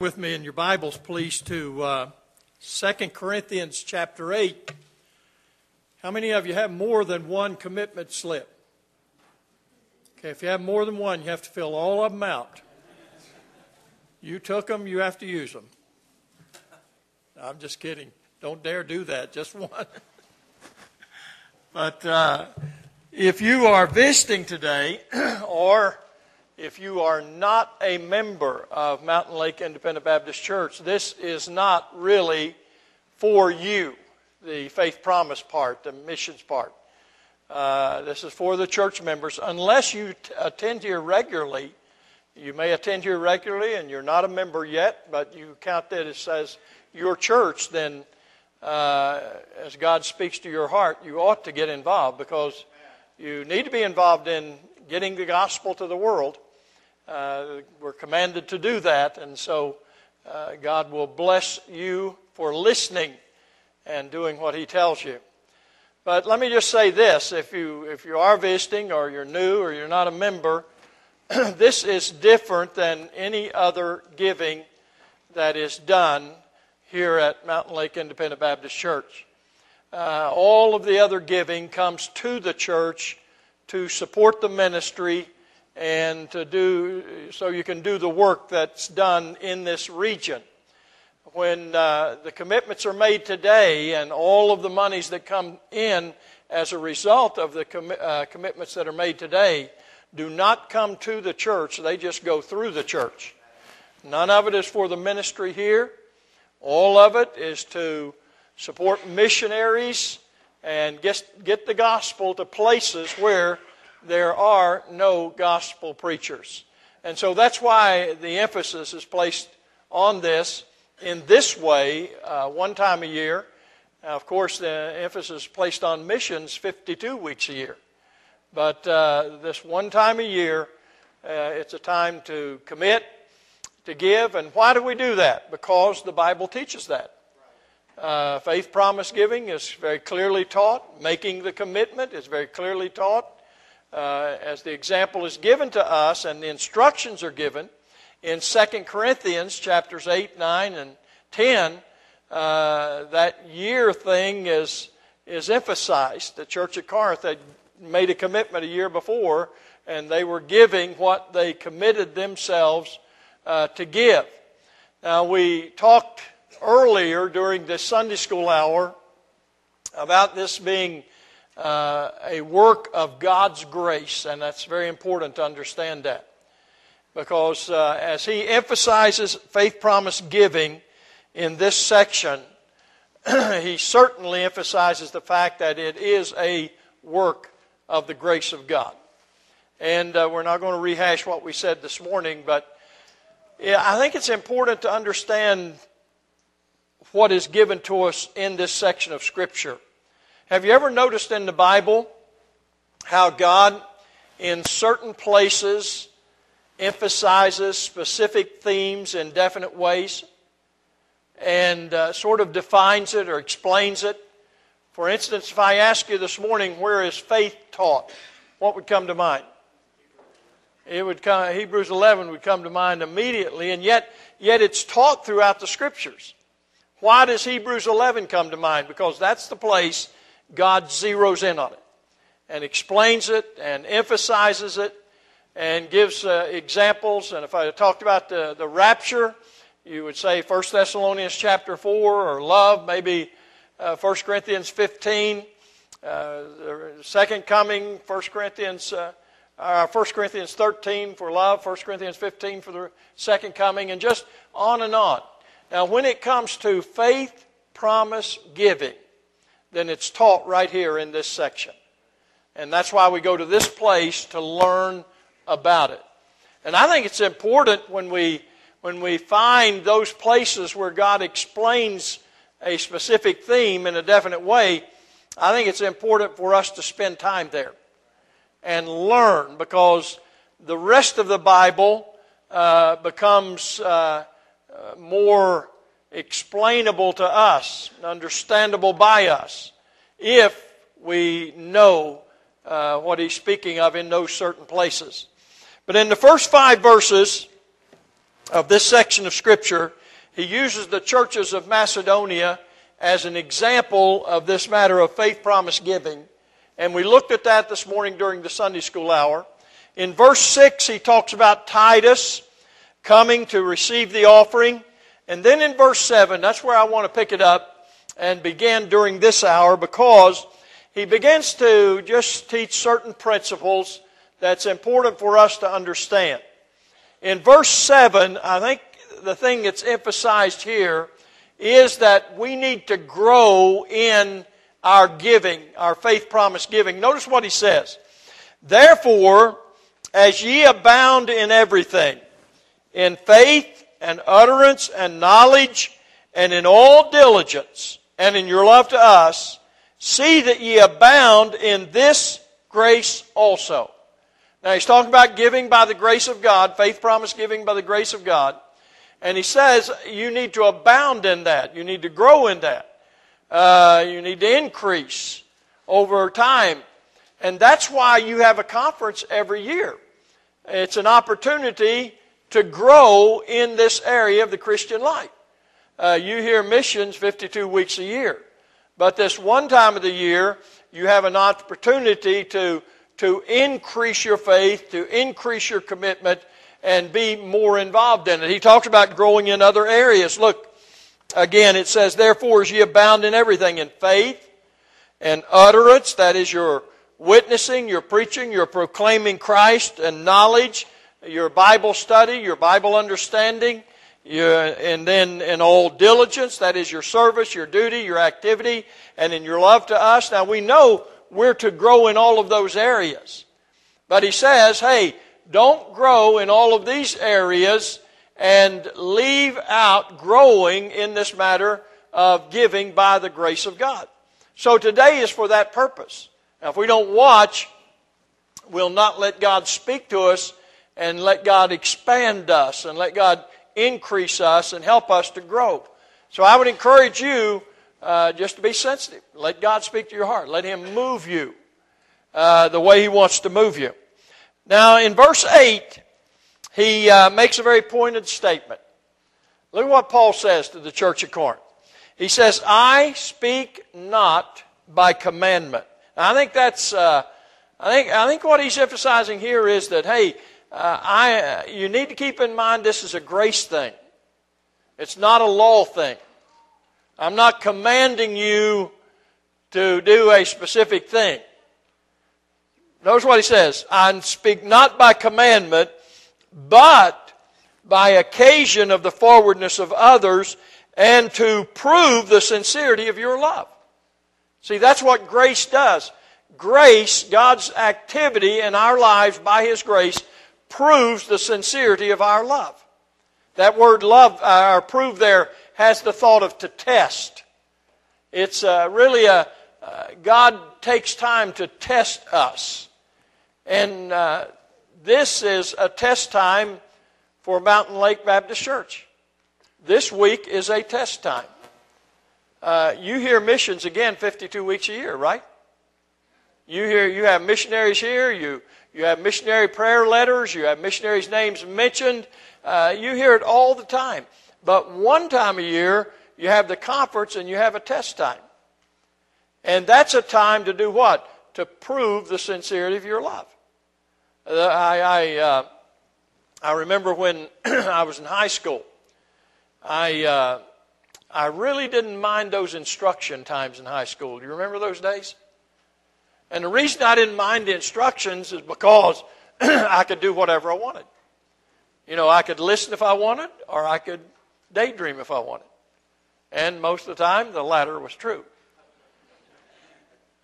with me in your Bibles, please, to uh, 2 Corinthians chapter 8. How many of you have more than one commitment slip? Okay, if you have more than one, you have to fill all of them out. You took them, you have to use them. I'm just kidding. Don't dare do that, just one. but uh, if you are visiting today, or if you are not a member of Mountain Lake Independent Baptist Church, this is not really for you, the faith promise part, the missions part. Uh, this is for the church members. Unless you t- attend here regularly, you may attend here regularly and you're not a member yet, but you count that as, as your church, then uh, as God speaks to your heart, you ought to get involved because you need to be involved in getting the gospel to the world. Uh, we're commanded to do that, and so uh, God will bless you for listening and doing what He tells you. But let me just say this: if you if you are visiting, or you're new, or you're not a member, this is different than any other giving that is done here at Mountain Lake Independent Baptist Church. Uh, all of the other giving comes to the church to support the ministry and to do so you can do the work that's done in this region. When uh, the commitments are made today and all of the monies that come in as a result of the com- uh, commitments that are made today do not come to the church, they just go through the church. None of it is for the ministry here. All of it is to support missionaries and get, get the gospel to places where there are no gospel preachers. And so that's why the emphasis is placed on this in this way, uh, one time a year. Now, of course, the emphasis is placed on missions 52 weeks a year. But uh, this one time a year, uh, it's a time to commit, to give. And why do we do that? Because the Bible teaches that. Uh, faith promise giving is very clearly taught. Making the commitment is very clearly taught uh, as the example is given to us and the instructions are given in 2 Corinthians chapters 8, 9, and 10, uh, that year thing is, is emphasized. The church at Corinth had made a commitment a year before, and they were giving what they committed themselves uh, to give. Now, we talked earlier during the Sunday school hour about this being uh, a work of God's grace, and that's very important to understand that. Because uh, as he emphasizes faith promise giving in this section, he certainly emphasizes the fact that it is a work of the grace of God. And uh, we're not going to rehash what we said this morning, but I think it's important to understand what is given to us in this section of Scripture. Have you ever noticed in the Bible how God, in certain places, emphasizes specific themes in definite ways and uh, sort of defines it or explains it? For instance, if I ask you this morning, where is faith taught? What would come to mind? It would come, Hebrews 11 would come to mind immediately, and yet, yet it's taught throughout the scriptures. Why does Hebrews 11 come to mind? Because that's the place God zeroes in on it and explains it and emphasizes it and gives uh, examples. And if I talked about the, the rapture, you would say 1 Thessalonians chapter 4 or love, maybe uh, 1 Corinthians 15. Uh, the second coming, 1 Corinthians, uh, uh, 1 Corinthians 13 for love, 1 Corinthians 15 for the second coming, and just on and on. Now, when it comes to faith, promise, giving, then it's taught right here in this section. And that's why we go to this place to learn about it. And I think it's important when we, when we find those places where God explains a specific theme in a definite way, I think it's important for us to spend time there and learn because the rest of the Bible uh, becomes uh, uh, more explainable to us, understandable by us, if we know uh, what he's speaking of in those certain places. But in the first five verses of this section of Scripture, he uses the churches of Macedonia as an example of this matter of faith promise giving. And we looked at that this morning during the Sunday school hour. In verse 6, he talks about Titus coming to receive the offering. And then in verse 7, that's where I want to pick it up and begin during this hour because he begins to just teach certain principles that's important for us to understand. In verse 7, I think the thing that's emphasized here is that we need to grow in our giving, our faith promise giving. Notice what he says. Therefore, as ye abound in everything, in faith and utterance and knowledge, and in all diligence, and in your love to us, see that ye abound in this grace also. Now he's talking about giving by the grace of God, faith promise giving by the grace of God. And he says you need to abound in that. You need to grow in that. Uh, you need to increase over time. And that's why you have a conference every year. It's an opportunity to grow in this area of the Christian life. Uh, you hear missions 52 weeks a year. But this one time of the year, you have an opportunity to, to increase your faith, to increase your commitment, and be more involved in it. He talks about growing in other areas. Look, again, it says, Therefore, as ye abound in everything, in faith and utterance, that is your witnessing, your preaching, your proclaiming Christ, and knowledge, your Bible study, your Bible understanding, your, and then in all diligence, that is your service, your duty, your activity, and in your love to us. Now we know we're to grow in all of those areas. But he says, hey, don't grow in all of these areas and leave out growing in this matter of giving by the grace of God. So today is for that purpose. Now, if we don't watch, we'll not let God speak to us and let God expand us and let God increase us and help us to grow. So I would encourage you uh, just to be sensitive. Let God speak to your heart. Let Him move you uh, the way He wants to move you. Now, in verse 8, he uh, makes a very pointed statement. Look at what Paul says to the church of Corinth. He says, I speak not by commandment. Now, I think that's, uh, I think, I think what he's emphasizing here is that, hey, uh, I, uh, you need to keep in mind this is a grace thing. It's not a law thing. I'm not commanding you to do a specific thing. Notice what he says. I speak not by commandment, but by occasion of the forwardness of others, and to prove the sincerity of your love. See, that's what grace does. Grace, God's activity in our lives by His grace, proves the sincerity of our love. That word love, uh, or prove there, has the thought of to test. It's uh, really a, uh, God takes time to test us. And uh, this is a test time for Mountain Lake Baptist Church. This week is a test time. Uh, you hear missions again 52 weeks a year, right? You hear you have missionaries here. You you have missionary prayer letters. You have missionaries' names mentioned. Uh, you hear it all the time. But one time a year, you have the conference and you have a test time. And that's a time to do what? To prove the sincerity of your love. Uh, I, I, uh, I remember when I was in high school, I, uh, I really didn't mind those instruction times in high school. Do you remember those days? And the reason I didn't mind the instructions is because I could do whatever I wanted. You know, I could listen if I wanted, or I could daydream if I wanted. And most of the time, the latter was true.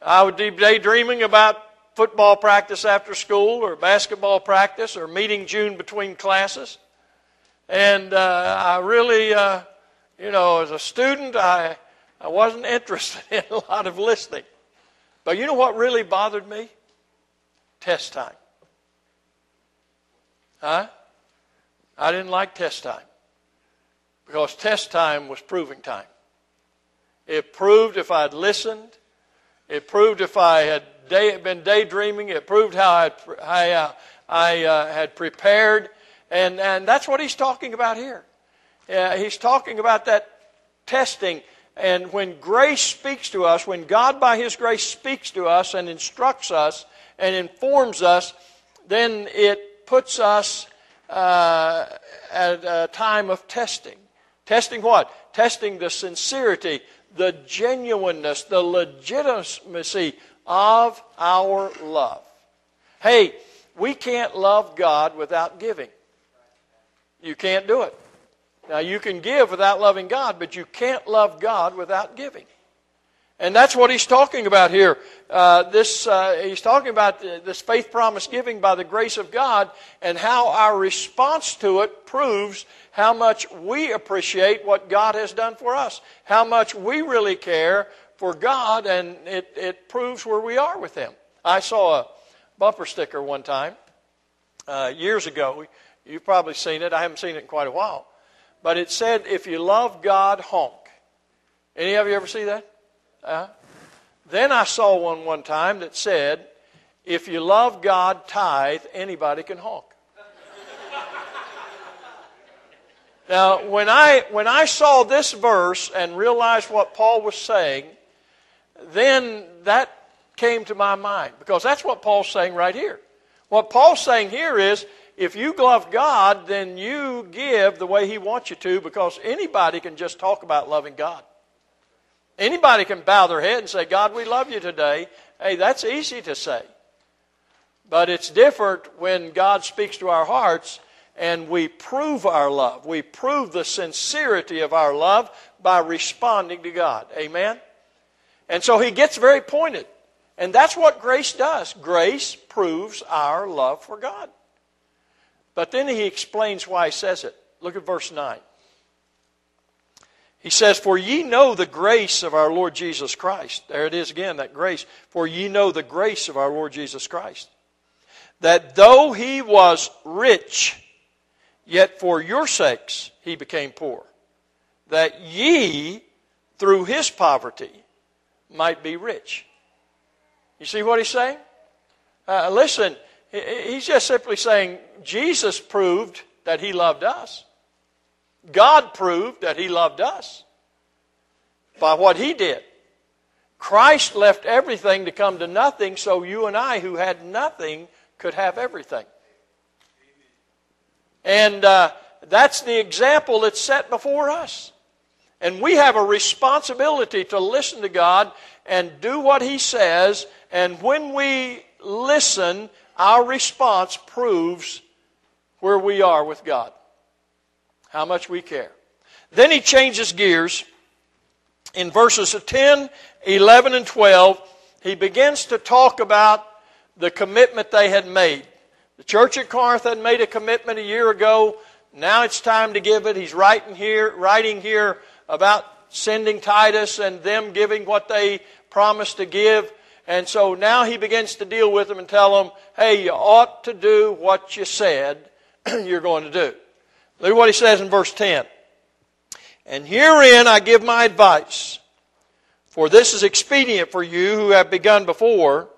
I would be daydreaming about football practice after school or basketball practice or meeting June between classes. And uh, I really, uh, you know, as a student, I, I wasn't interested in a lot of listening. But you know what really bothered me? Test time. Huh? I didn't like test time because test time was proving time. It proved if I'd listened, it proved if I had day, been daydreaming. It proved how I, I, uh, I uh, had prepared. And, and that's what he's talking about here. Uh, he's talking about that testing. And when grace speaks to us, when God by His grace speaks to us and instructs us and informs us, then it puts us uh, at a time of testing. Testing what? Testing the sincerity, the genuineness, the legitimacy of our love. Hey, we can't love God without giving. You can't do it. Now, you can give without loving God, but you can't love God without giving. And that's what he's talking about here. Uh, this, uh, he's talking about this faith promise giving by the grace of God and how our response to it proves how much we appreciate what God has done for us, how much we really care for God, and it, it proves where we are with Him. I saw a bumper sticker one time uh, years ago. You've probably seen it. I haven't seen it in quite a while. But it said, if you love God, honk. Any of you ever see that? Uh, then I saw one one time that said, if you love God, tithe, anybody can honk. now, when I, when I saw this verse and realized what Paul was saying, then that came to my mind because that's what Paul's saying right here. What Paul's saying here is if you love God, then you give the way He wants you to because anybody can just talk about loving God. Anybody can bow their head and say, God, we love you today. Hey, that's easy to say. But it's different when God speaks to our hearts and we prove our love. We prove the sincerity of our love by responding to God. Amen? And so he gets very pointed. And that's what grace does. Grace proves our love for God. But then he explains why he says it. Look at verse 9. He says, For ye know the grace of our Lord Jesus Christ. There it is again, that grace. For ye know the grace of our Lord Jesus Christ. That though he was rich, yet for your sakes he became poor. That ye, through his poverty, might be rich. You see what he's saying? Uh, listen, he's just simply saying Jesus proved that he loved us. God proved that He loved us by what He did. Christ left everything to come to nothing so you and I, who had nothing, could have everything. And uh, that's the example that's set before us. And we have a responsibility to listen to God and do what He says. And when we listen, our response proves where we are with God how much we care. Then he changes gears. In verses 10, 11, and 12, he begins to talk about the commitment they had made. The church at Corinth had made a commitment a year ago. Now it's time to give it. He's writing here, writing here about sending Titus and them giving what they promised to give. And so now he begins to deal with them and tell them, hey, you ought to do what you said you're going to do. Look at what he says in verse 10. And herein I give my advice, for this is expedient for you who have begun before,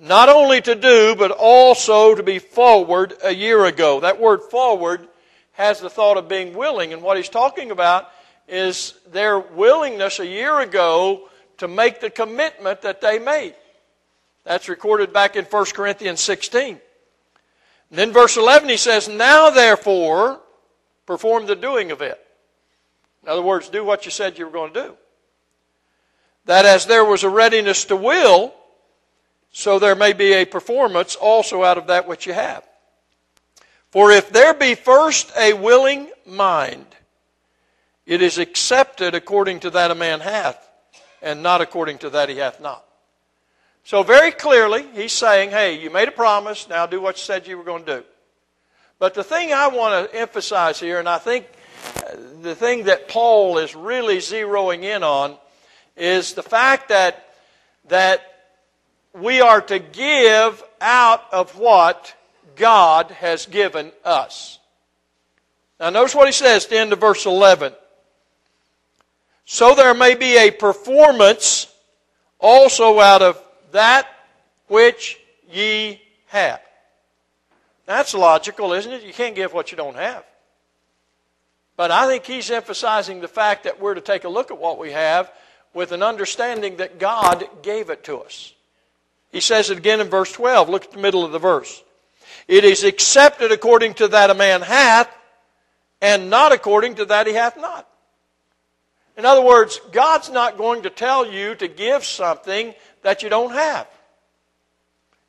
not only to do, but also to be forward a year ago. That word forward has the thought of being willing, and what he's talking about is their willingness a year ago to make the commitment that they made. That's recorded back in 1 Corinthians 16. And then verse 11 he says, Now therefore, perform the doing of it. In other words, do what you said you were going to do. That as there was a readiness to will, so there may be a performance also out of that which you have. For if there be first a willing mind, it is accepted according to that a man hath, and not according to that he hath not. So, very clearly, he's saying, hey, you made a promise, now do what you said you were going to do. But the thing I want to emphasize here, and I think uh, the thing that Paul is really zeroing in on, is the fact that, that we are to give out of what God has given us. Now, notice what he says at the end of verse 11. So there may be a performance also out of that which ye have. That's logical, isn't it? You can't give what you don't have. But I think he's emphasizing the fact that we're to take a look at what we have with an understanding that God gave it to us. He says it again in verse 12. Look at the middle of the verse. It is accepted according to that a man hath, and not according to that he hath not. In other words, God's not going to tell you to give something that you don't have.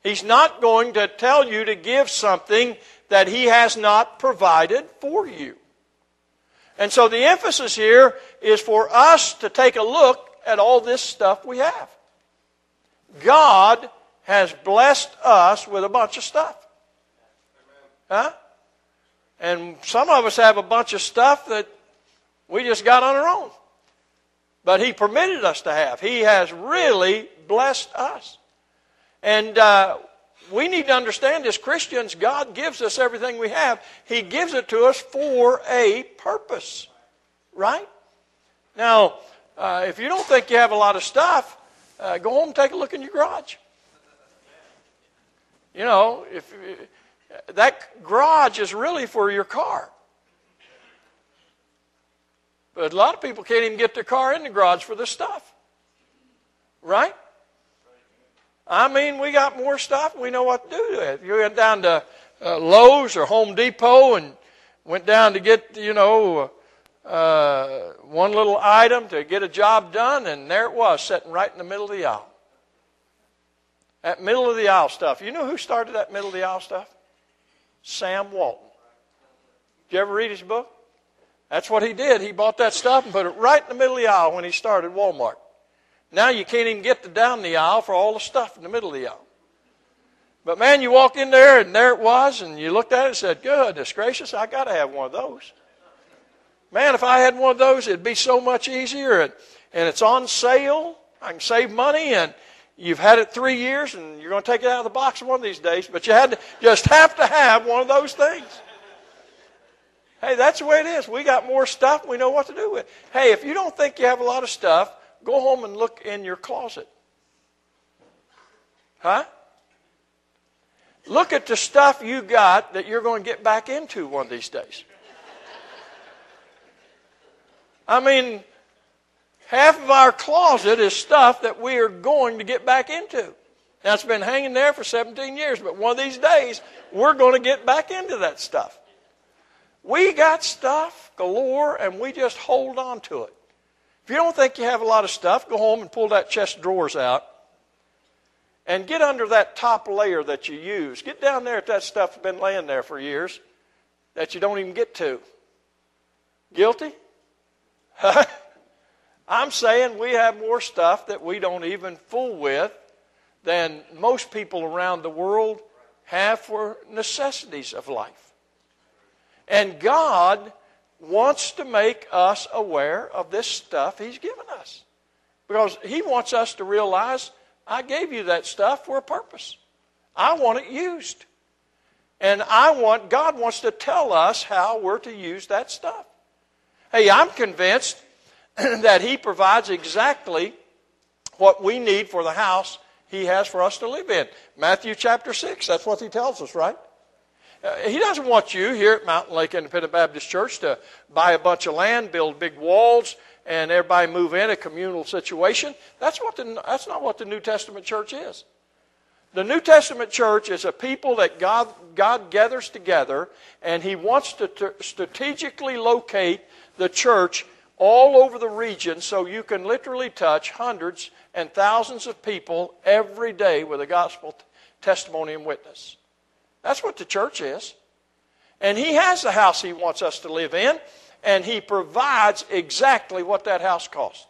He's not going to tell you to give something that He has not provided for you. And so the emphasis here is for us to take a look at all this stuff we have. God has blessed us with a bunch of stuff. Huh? And some of us have a bunch of stuff that we just got on our own. But He permitted us to have. He has really blessed us. And uh, we need to understand as Christians, God gives us everything we have. He gives it to us for a purpose. Right? Now, uh, if you don't think you have a lot of stuff, uh, go home and take a look in your garage. You know, if that garage is really for your car. But a lot of people can't even get their car in the garage for this stuff. Right? I mean, we got more stuff. We know what to do to it. You went down to uh, Lowe's or Home Depot and went down to get, you know, uh, one little item to get a job done, and there it was, sitting right in the middle of the aisle. That middle of the aisle stuff. You know who started that middle of the aisle stuff? Sam Walton. Did you ever read his book? That's what he did. He bought that stuff and put it right in the middle of the aisle when he started Walmart. Now you can't even get to down the aisle for all the stuff in the middle of the aisle. But man, you walk in there and there it was, and you looked at it and said, Goodness gracious, I got to have one of those. Man, if I had one of those, it'd be so much easier. And, and it's on sale. I can save money, and you've had it three years, and you're going to take it out of the box one of these days. But you had to, just have to have one of those things. Hey, that's the way it is. We got more stuff. We know what to do with. Hey, if you don't think you have a lot of stuff, go home and look in your closet. Huh? Look at the stuff you got that you're going to get back into one of these days. I mean, half of our closet is stuff that we are going to get back into. Now, it's been hanging there for 17 years, but one of these days, we're going to get back into that stuff. We got stuff galore, and we just hold on to it. If you don't think you have a lot of stuff, go home and pull that chest of drawers out and get under that top layer that you use. Get down there if that stuff's been laying there for years that you don't even get to. Guilty? I'm saying we have more stuff that we don't even fool with than most people around the world have for necessities of life. And God wants to make us aware of this stuff He's given us. Because He wants us to realize I gave you that stuff for a purpose. I want it used. And I want, God wants to tell us how we're to use that stuff. Hey, I'm convinced that He provides exactly what we need for the house He has for us to live in. Matthew chapter 6, that's what He tells us, right? Uh, he doesn't want you here at Mountain Lake Independent Baptist Church to buy a bunch of land, build big walls, and everybody move in a communal situation. That's, what the, that's not what the New Testament church is. The New Testament church is a people that God, God gathers together, and He wants to t- strategically locate the church all over the region so you can literally touch hundreds and thousands of people every day with a gospel t- testimony and witness. That's what the church is. And He has the house He wants us to live in, and He provides exactly what that house costs.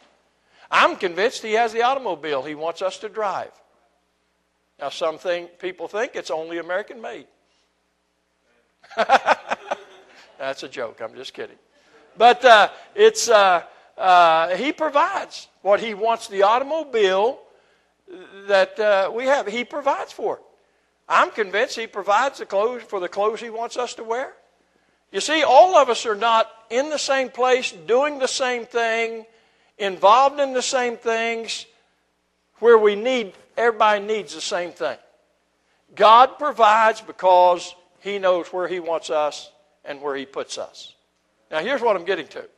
I'm convinced He has the automobile He wants us to drive. Now, some think, people think it's only American made. That's a joke. I'm just kidding. But uh, it's uh, uh, he provides what he wants. The automobile that uh, we have, he provides for it. I'm convinced he provides the clothes for the clothes he wants us to wear. You see, all of us are not in the same place, doing the same thing, involved in the same things, where we need, everybody needs the same thing. God provides because He knows where He wants us and where He puts us. Now, here's what I'm getting to.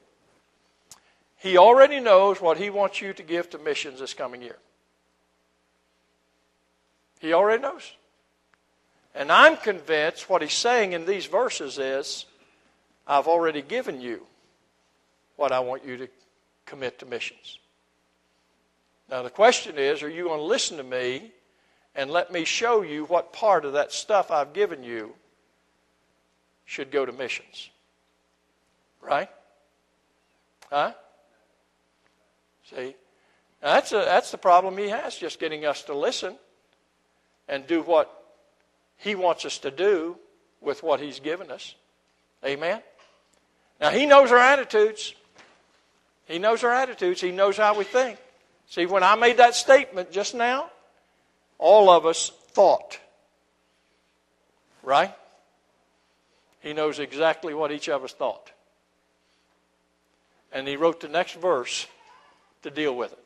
He already knows what He wants you to give to missions this coming year. He already knows. And I'm convinced what He's saying in these verses is I've already given you what I want you to commit to missions. Now, the question is are you going to listen to me and let me show you what part of that stuff I've given you should go to missions? Right? Huh? See? Now that's, a, that's the problem he has, just getting us to listen and do what he wants us to do with what he's given us. Amen? Now, he knows our attitudes. He knows our attitudes. He knows how we think. See, when I made that statement just now, all of us thought. Right? He knows exactly what each of us thought. And he wrote the next verse to deal with it.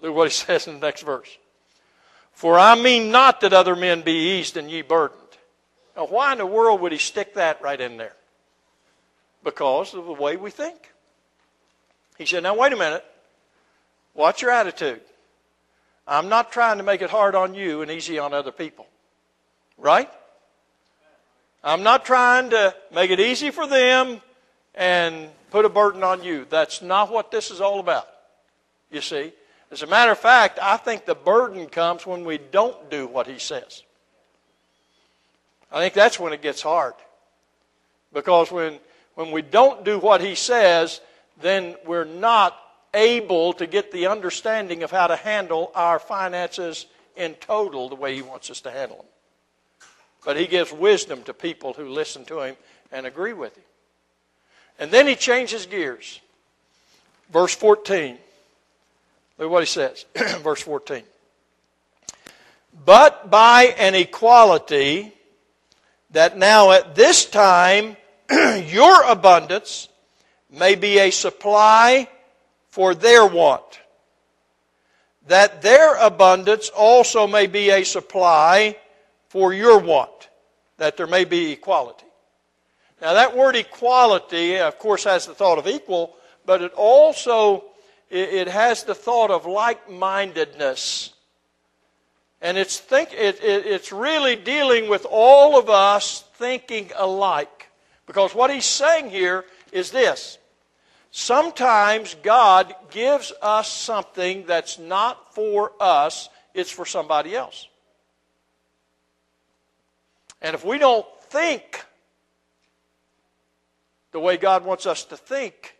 Look what he says in the next verse. For I mean not that other men be eased and ye burdened. Now, why in the world would he stick that right in there? Because of the way we think. He said, Now, wait a minute. Watch your attitude. I'm not trying to make it hard on you and easy on other people. Right? I'm not trying to make it easy for them and put a burden on you. That's not what this is all about. You see? As a matter of fact, I think the burden comes when we don't do what he says. I think that's when it gets hard. Because when, when we don't do what he says, then we're not able to get the understanding of how to handle our finances in total the way He wants us to handle them. But He gives wisdom to people who listen to Him and agree with Him. And then He changes gears. Verse 14. Look what He says. Verse 14. But by an equality that now at this time your abundance may be a supply for their want, that their abundance also may be a supply for your want, that there may be equality. Now, that word equality, of course, has the thought of equal, but it also it has the thought of like-mindedness. And it's, think, it, it, it's really dealing with all of us thinking alike. Because what he's saying here is this Sometimes God gives us something that's not for us, it's for somebody else. And if we don't think the way God wants us to think,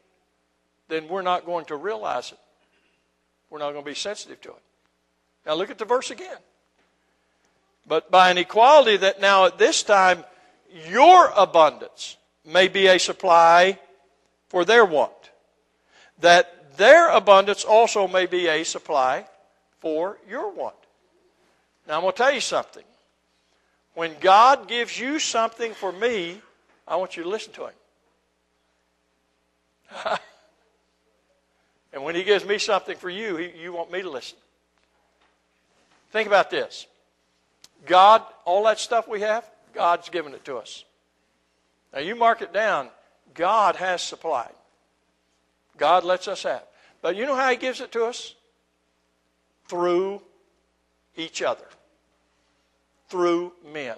then we're not going to realize it. We're not going to be sensitive to it. Now look at the verse again. But by an equality that now at this time your abundance may be a supply for their want that their abundance also may be a supply for your want. Now, I'm going to tell you something. When God gives you something for me, I want you to listen to Him. and when He gives me something for you, he, you want me to listen. Think about this God, all that stuff we have, God's given it to us. Now, you mark it down. God has supplied. God lets us have. But you know how He gives it to us? Through each other, through men.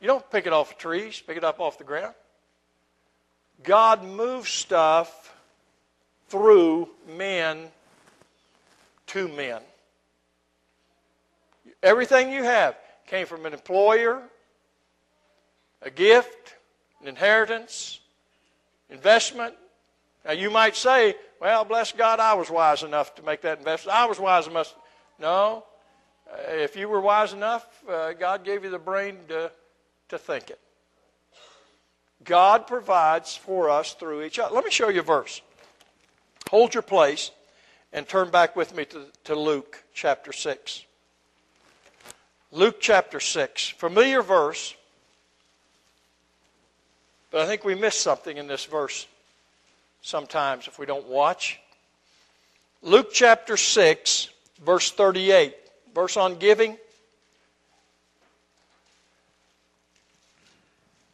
You don't pick it off of trees, pick it up off the ground. God moves stuff through men to men. Everything you have came from an employer, a gift, an inheritance, investment, now, you might say, well, bless God, I was wise enough to make that investment. I was wise enough. No. Uh, if you were wise enough, uh, God gave you the brain to, to think it. God provides for us through each other. Let me show you a verse. Hold your place and turn back with me to, to Luke chapter 6. Luke chapter 6. Familiar verse, but I think we missed something in this verse sometimes if we don't watch. Luke chapter 6, verse 38, verse on giving.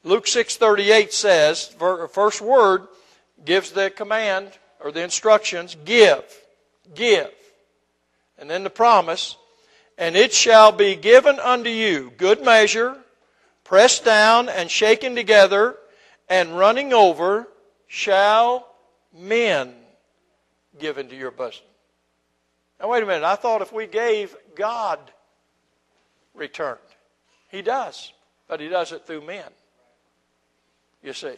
Luke 6:38 says, first word gives the command or the instructions, give, give. And then the promise, and it shall be given unto you, good measure, pressed down and shaken together and running over, shall men give into your bosom. Now, wait a minute. I thought if we gave, God returned. He does, but He does it through men. You see.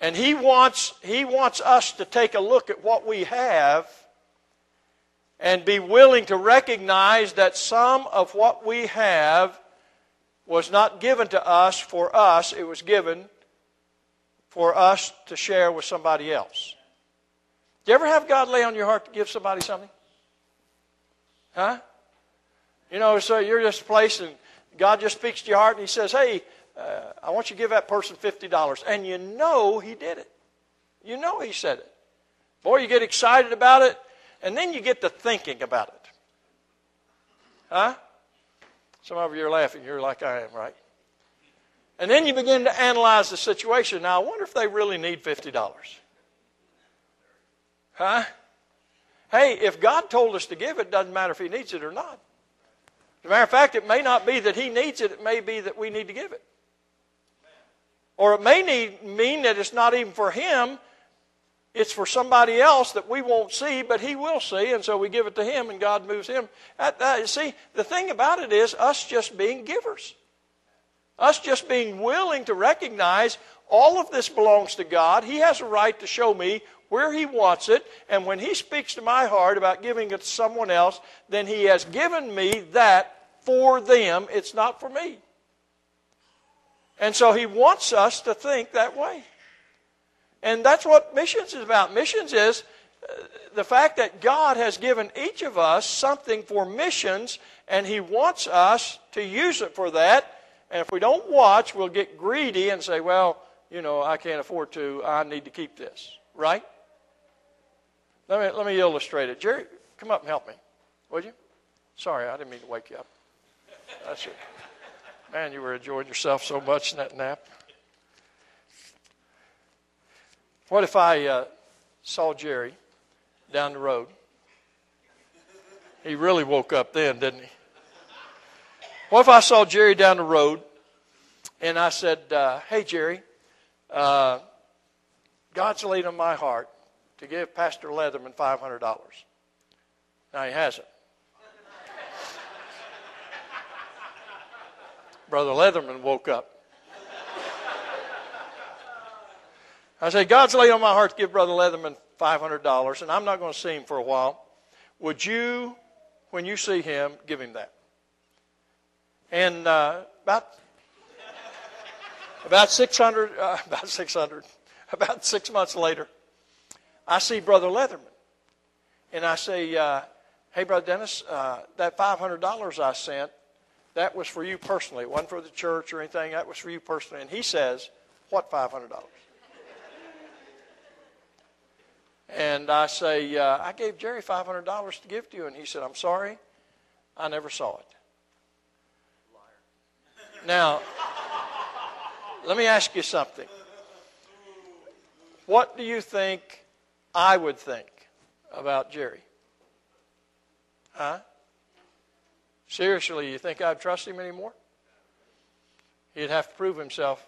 And He wants, he wants us to take a look at what we have and be willing to recognize that some of what we have was not given to us for us, it was given for us to share with somebody else. Do you ever have God lay on your heart to give somebody something? Huh? You know, so you're just placed and God just speaks to your heart and He says, Hey, uh, I want you to give that person $50. And you know He did it. You know He said it. Boy, you get excited about it, and then you get to thinking about it. Huh? Some of you are laughing. You're like I am, right? And then you begin to analyze the situation. Now, I wonder if they really need $50. Huh? Hey, if God told us to give it, doesn't matter if He needs it or not. As a matter of fact, it may not be that He needs it, it may be that we need to give it. Or it may need, mean that it's not even for Him, it's for somebody else that we won't see, but He will see, and so we give it to Him and God moves Him. That, see, the thing about it is us just being givers. Us just being willing to recognize all of this belongs to God. He has a right to show me where He wants it, and when He speaks to my heart about giving it to someone else, then He has given me that for them. It's not for me. And so He wants us to think that way. And that's what missions is about. Missions is uh, the fact that God has given each of us something for missions, and He wants us to use it for that. And if we don't watch, we'll get greedy and say, well, you know, I can't afford to. I need to keep this. Right? Let me, let me illustrate it. Jerry, come up and help me. Would you? Sorry, I didn't mean to wake you up. That's it. Man, you were enjoying yourself so much in that nap. What if I uh, saw Jerry down the road? He really woke up then, didn't he? What if I saw Jerry down the road and I said, uh, Hey, Jerry, uh, God's laid on my heart to give Pastor Leatherman $500. Now, he hasn't. Brother Leatherman woke up. I said, God's laid on my heart to give Brother Leatherman $500, and I'm not going to see him for a while. Would you, when you see him, give him that? And uh, about about 600, uh, about 600, about six months later, I see Brother Leatherman. And I say, uh, hey, Brother Dennis, uh, that $500 I sent, that was for you personally. It wasn't for the church or anything. That was for you personally. And he says, what $500? and I say, uh, I gave Jerry $500 to give to you. And he said, I'm sorry, I never saw it. Now, let me ask you something. What do you think I would think about Jerry? Huh? Seriously, you think I'd trust him anymore? He'd have to prove himself.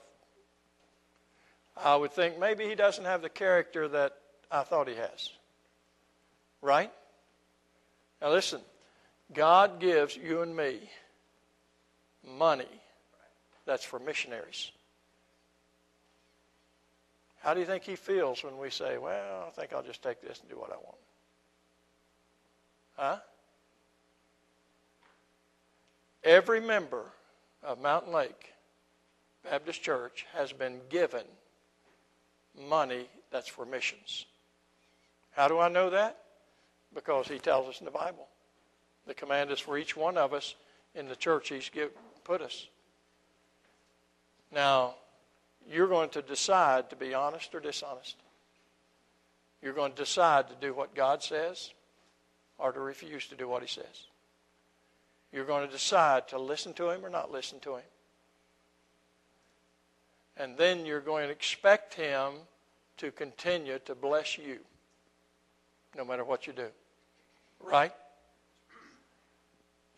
I would think maybe he doesn't have the character that I thought he has. Right? Now listen, God gives you and me money that's for missionaries. How do you think he feels when we say, well, I think I'll just take this and do what I want? Huh? Every member of Mountain Lake Baptist Church has been given money that's for missions. How do I know that? Because he tells us in the Bible. The command is for each one of us in the church he's give, put us. Now, you're going to decide to be honest or dishonest. You're going to decide to do what God says or to refuse to do what He says. You're going to decide to listen to Him or not listen to Him. And then you're going to expect Him to continue to bless you no matter what you do. Right?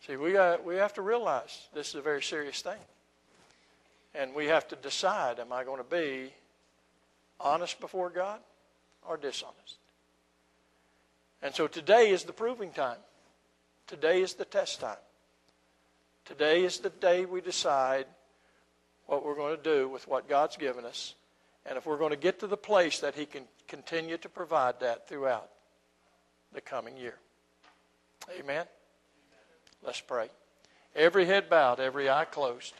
See, we, got, we have to realize this is a very serious thing. And we have to decide am I going to be honest before God or dishonest? And so today is the proving time. Today is the test time. Today is the day we decide what we're going to do with what God's given us. And if we're going to get to the place that He can continue to provide that throughout the coming year. Amen. Let's pray. Every head bowed, every eye closed.